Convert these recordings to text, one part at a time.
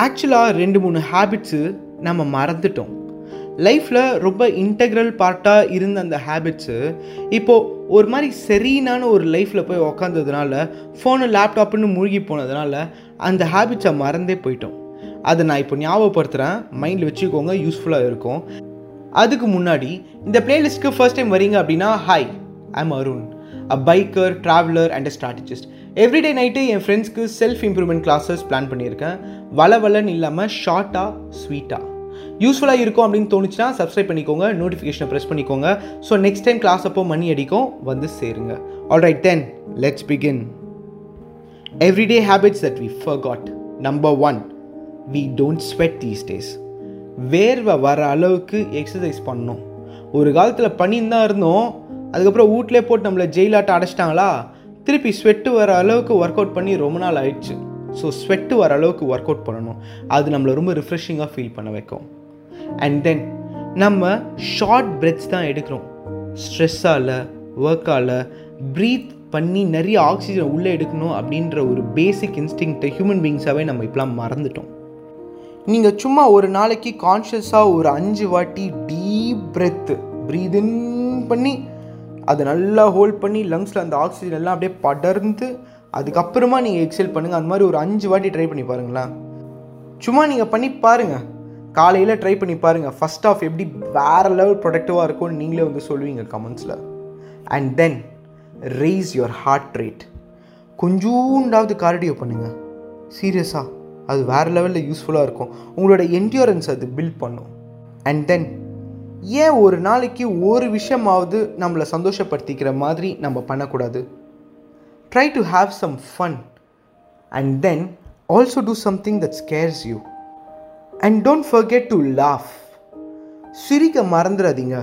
ஆக்சுவலாக ரெண்டு மூணு ஹேபிட்ஸு நம்ம மறந்துட்டோம். லைஃப்பில் ரொம்ப இன்டெக்ரல் பார்ட்டாக இருந்த அந்த ஹேபிட்ஸு இப்போது ஒரு மாதிரி சரியான ஒரு லைஃப்பில் போய் உக்காந்ததுனால ஃபோனு லேப்டாப்புன்னு மூழ்கி போனதுனால அந்த ஹேபிட்ஸை மறந்தே போயிட்டோம். அதை நான் இப்போ ஞாபகப்படுத்துகிறேன் மைண்டில் வச்சுக்கோங்க யூஸ்ஃபுல்லாக இருக்கும். அதுக்கு முன்னாடி இந்த பிளேலிஸ்ட்க்கு ஃபர்ஸ்ட் டைம் வரீங்க அப்படின்னா hi I'm Arun a biker traveller and a strategist everyday night என் ஃப்ரெண்ட்ஸ்க்கு செல்ஃப் இம்ப்ரூவ்மெண்ட் கிளாஸஸ் பிளான் பண்ணியிருக்கேன். வள இல்லாமல் ஷார்ட்டாக ஸ்வீட்டாக யூஸ்ஃபுல்லாக இருக்கும் அப்படின்னு தோணுச்சுன்னா சப்ஸ்கிரைப் பண்ணிக்கோங்க நோட்டிஃபிகேஷனை ப்ரெஸ் பண்ணிக்கோங்க. ஸோ நெக்ஸ்ட் டைம் கிளாஸ் அப்போ மணி அடிக்கும் வந்து சேருங்க. Alright then let's begin everyday habits that we forgot number one we don't sweat these days வேர்வை வர அளவுக்கு எக்ஸசைஸ் பண்ணோம் ஒரு காலத்தில் பண்ணின்னு தான் இருந்தோம் அதுக்கப்புறம் வீட்லேயே போட்டு நம்மளை ஜெயிலாட்டம் அடைச்சிட்டாங்களா? திருப்பி ஸ்வெட்டு வர அளவுக்கு ஒர்க் அவுட் பண்ணி ரொம்ப நாள் ஆயிடுச்சு. ஸோ ஸ்வெட்டு வர அளவுக்கு ஒர்க் அவுட் பண்ணணும். அது நம்மளை ரொம்ப ரிஃப்ரெஷிங்காக ஃபீல் பண்ண வைக்கும். அண்ட் தென் நம்ம ஷார்ட் பிரெத்ஸ் தான் எடுக்கிறோம். ஸ்ட்ரெஸ்ஸால் ஒர்க்கால் ப்ரீத் பண்ணி நிறைய ஆக்சிஜன் உள்ளே எடுக்கணும் அப்படின்ற ஒரு பேசிக் இன்ஸ்டிங்க்டை ஹியூமன் பீங்ஸாகவே நம்ம இப்போலாம் மறந்துட்டோம். நீங்கள் சும்மா ஒரு நாளைக்கு கான்ஷியஸாக ஒரு அஞ்சு வாட்டி டீப் பிரெத்து ப்ரீத் இன் பண்ணி அதை நல்லா ஹோல்ட் பண்ணி லங்ஸில் அந்த ஆக்சிஜன் எல்லாம் அப்படியே படர்ந்து அதுக்கப்புறமா நீங்கள் எக்ஸல் பண்ணுங்கள் அந்த மாதிரி ஒரு அஞ்சு வாட்டி ட்ரை பண்ணி பாருங்களேன். சும்மா நீங்கள் பண்ணி பாருங்கள் காலையில் ட்ரை பண்ணி பாருங்கள் ஃபஸ்ட் ஆஃப் எப்படி வேறு லெவல் ப்ரொடக்டிவாக இருக்கும்னு நீங்களே வந்து சொல்லுவீங்க கமெண்ட்ஸில் and then race your heart rate கொஞ்சூண்டாவது cardio பண்ணுங்கள் சீரியஸாக அது வேறு லெவலில் யூஸ்ஃபுல்லாக இருக்கும். உங்களோட என்டியூரன்ஸ் அது பில்ட் பண்ணும். அண்ட் தென் ஏன் ஒரு நாளைக்கு ஒரு விஷயமாவது நம்மளை சந்தோஷப்படுத்திக்கிற மாதிரி நம்ம பண்ணக்கூடாது? Try to have some fun and then also do something that scares you and don't forget to laugh சிரிக்க மறந்துடாதீங்க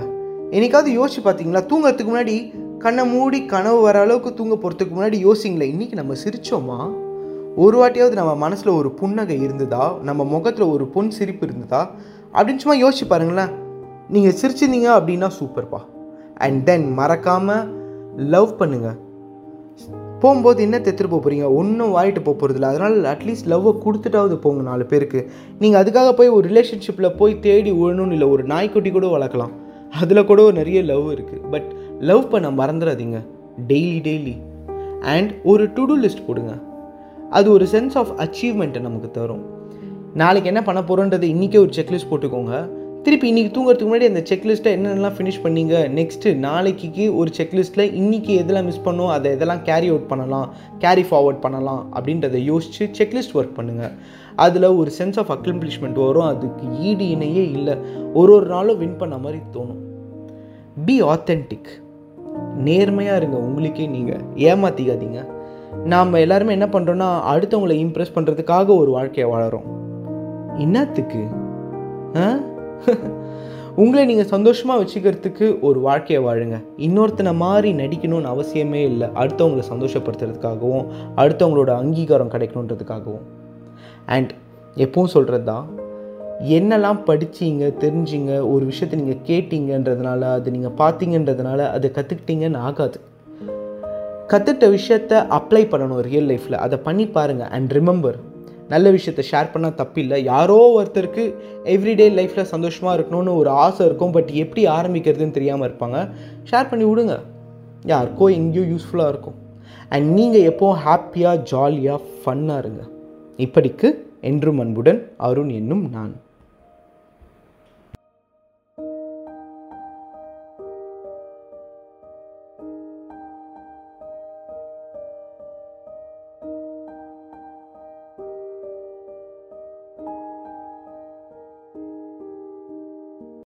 என்னைக்காவது யோசிச்சு பார்த்தீங்களா தூங்கிறதுக்கு முன்னாடி கண்ணை மூடி கனவு வர அளவுக்கு தூங்க போகிறதுக்கு முன்னாடி யோசிங்களேன் இன்றைக்கி நம்ம சிரித்தோமா ஒரு வாட்டியாவது நம்ம மனசில் ஒரு புன்னகை இருந்ததா? நம்ம முகத்தில் ஒரு பொன் சிரிப்பு இருந்ததா? அப்படின்னு சும்மா யோசிச்சு பாருங்களேன். நீங்கள் சிரிச்சிருந்தீங்க அப்படின்னா சூப்பர்ப்பா. அண்ட் தென் மறக்காமல் லவ் பண்ணுங்கள் போகும்போது என்ன தெத்துட்டு போக போகிறீங்க ஒன்றும் வாரிட்டு போக போகிறதில்ல அதனால் அட்லீஸ்ட் லவ்வை கொடுத்துட்டாவது போங்க நாலு பேருக்கு. நீங்கள் அதுக்காக போய் ஒரு ரிலேஷன்ஷிப்பில் போய் தேடி விழணும்னு இல்லை ஒரு நாய்க்குட்டி கூட வளர்க்கலாம். அதில் கூட நிறைய லவ் இருக்குது பட் லவ் பண்ண மறந்துடாதீங்க டெய்லி டெய்லி அண்ட் ஒரு டு டூ லிஸ்ட் போடுங்க. அது ஒரு சென்ஸ் ஆஃப் அச்சீவ்மெண்ட்டை நமக்கு தரும். நாளைக்கு என்ன பண்ண போகிறோன்றது இன்றைக்கே ஒரு செக்லிஸ்ட் போட்டுக்கோங்க. திருப்பி இன்றைக்கி தூங்குறதுக்கு முன்னாடி அந்த செக்லிஸ்ட்டை என்னென்னலாம் ஃபினிஷ் பண்ணீங்க? நெக்ஸ்ட்டு நாளைக்கு ஒரு செக்லிஸ்ட்டில் இன்றைக்கி எதெல்லாம் மிஸ் பண்ணோம்? அதை எதெல்லாம் கேரி அவுட் பண்ணலாம்? கேரி ஃபார்வர்ட் பண்ணலாம்? அப்படின்றத யோசித்து செக்லிஸ்ட் ஒர்க் பண்ணுங்கள் அதில் ஒரு சென்ஸ் ஆஃப் அக்கம்ப்ளிஷ்மெண்ட் வரும். அதுக்கு ஈடு இணையே இல்லை. ஒரு ஒரு நாளும் வின் பண்ண மாதிரி தோணும். பி ஆத்தென்டிக் நேர்மையாக இருங்க. உங்களுக்கே நீங்கள் ஏமாற்றிக்காதீங்க நாம் எல்லாருமே என்ன பண்ணுறோன்னா அடுத்தவங்களை இம்ப்ரெஸ் பண்ணுறதுக்காக ஒரு வாழ்க்கையை வாழறோம். என்னத்துக்கு? ஆ? உங்களை நீங்கள் சந்தோஷமாக வச்சுக்கிறதுக்கு ஒரு வாழ்க்கையை வாழுங்க. இன்னொருத்தனை மாதிரி நடிக்கணும்னு அவசியமே இல்லை. அடுத்தவங்களை சந்தோஷப்படுத்துறதுக்காகவும் அடுத்தவங்களோட அங்கீகாரம் கிடைக்கணுன்றதுக்காகவும். அண்ட் எப்பவும் சொல்கிறது தான் என்னெல்லாம் படிச்சீங்க தெரிஞ்சிங்க ஒரு விஷயத்தை நீங்கள் கேட்டிங்கன்றதுனால அது நீங்கள் பார்த்தீங்கன்றதுனால அதை கற்றுக்கிட்டீங்கன்னு ஆகாது. கற்றுட்ட விஷயத்த அப்ளை பண்ணணும் ரியல் லைஃப்பில் அதை பண்ணி பாருங்கள் அண்ட் ரிமெம்பர் நல்ல விஷயத்தை ஷேர் பண்ணால் தப்பில்லை. யாரோ ஒருத்தருக்கு எவ்ரிடே லைஃப்பில் சந்தோஷமாக இருக்கணும்னு ஒரு ஆசை இருக்கும். பட் எப்படி ஆரம்பிக்கிறதுன்னு தெரியாமல் இருப்பாங்க. ஷேர் பண்ணி விடுங்க. யாருக்கோ எங்கேயோ யூஸ்ஃபுல்லாக இருக்கும். அண்ட் நீங்கள் எப்போவும் ஹாப்பியாக ஜாலியாக ஃபன்னாக இருங்க. இப்படிக்கு என்றும் அன்புடன் அருண் என்னும் நான்.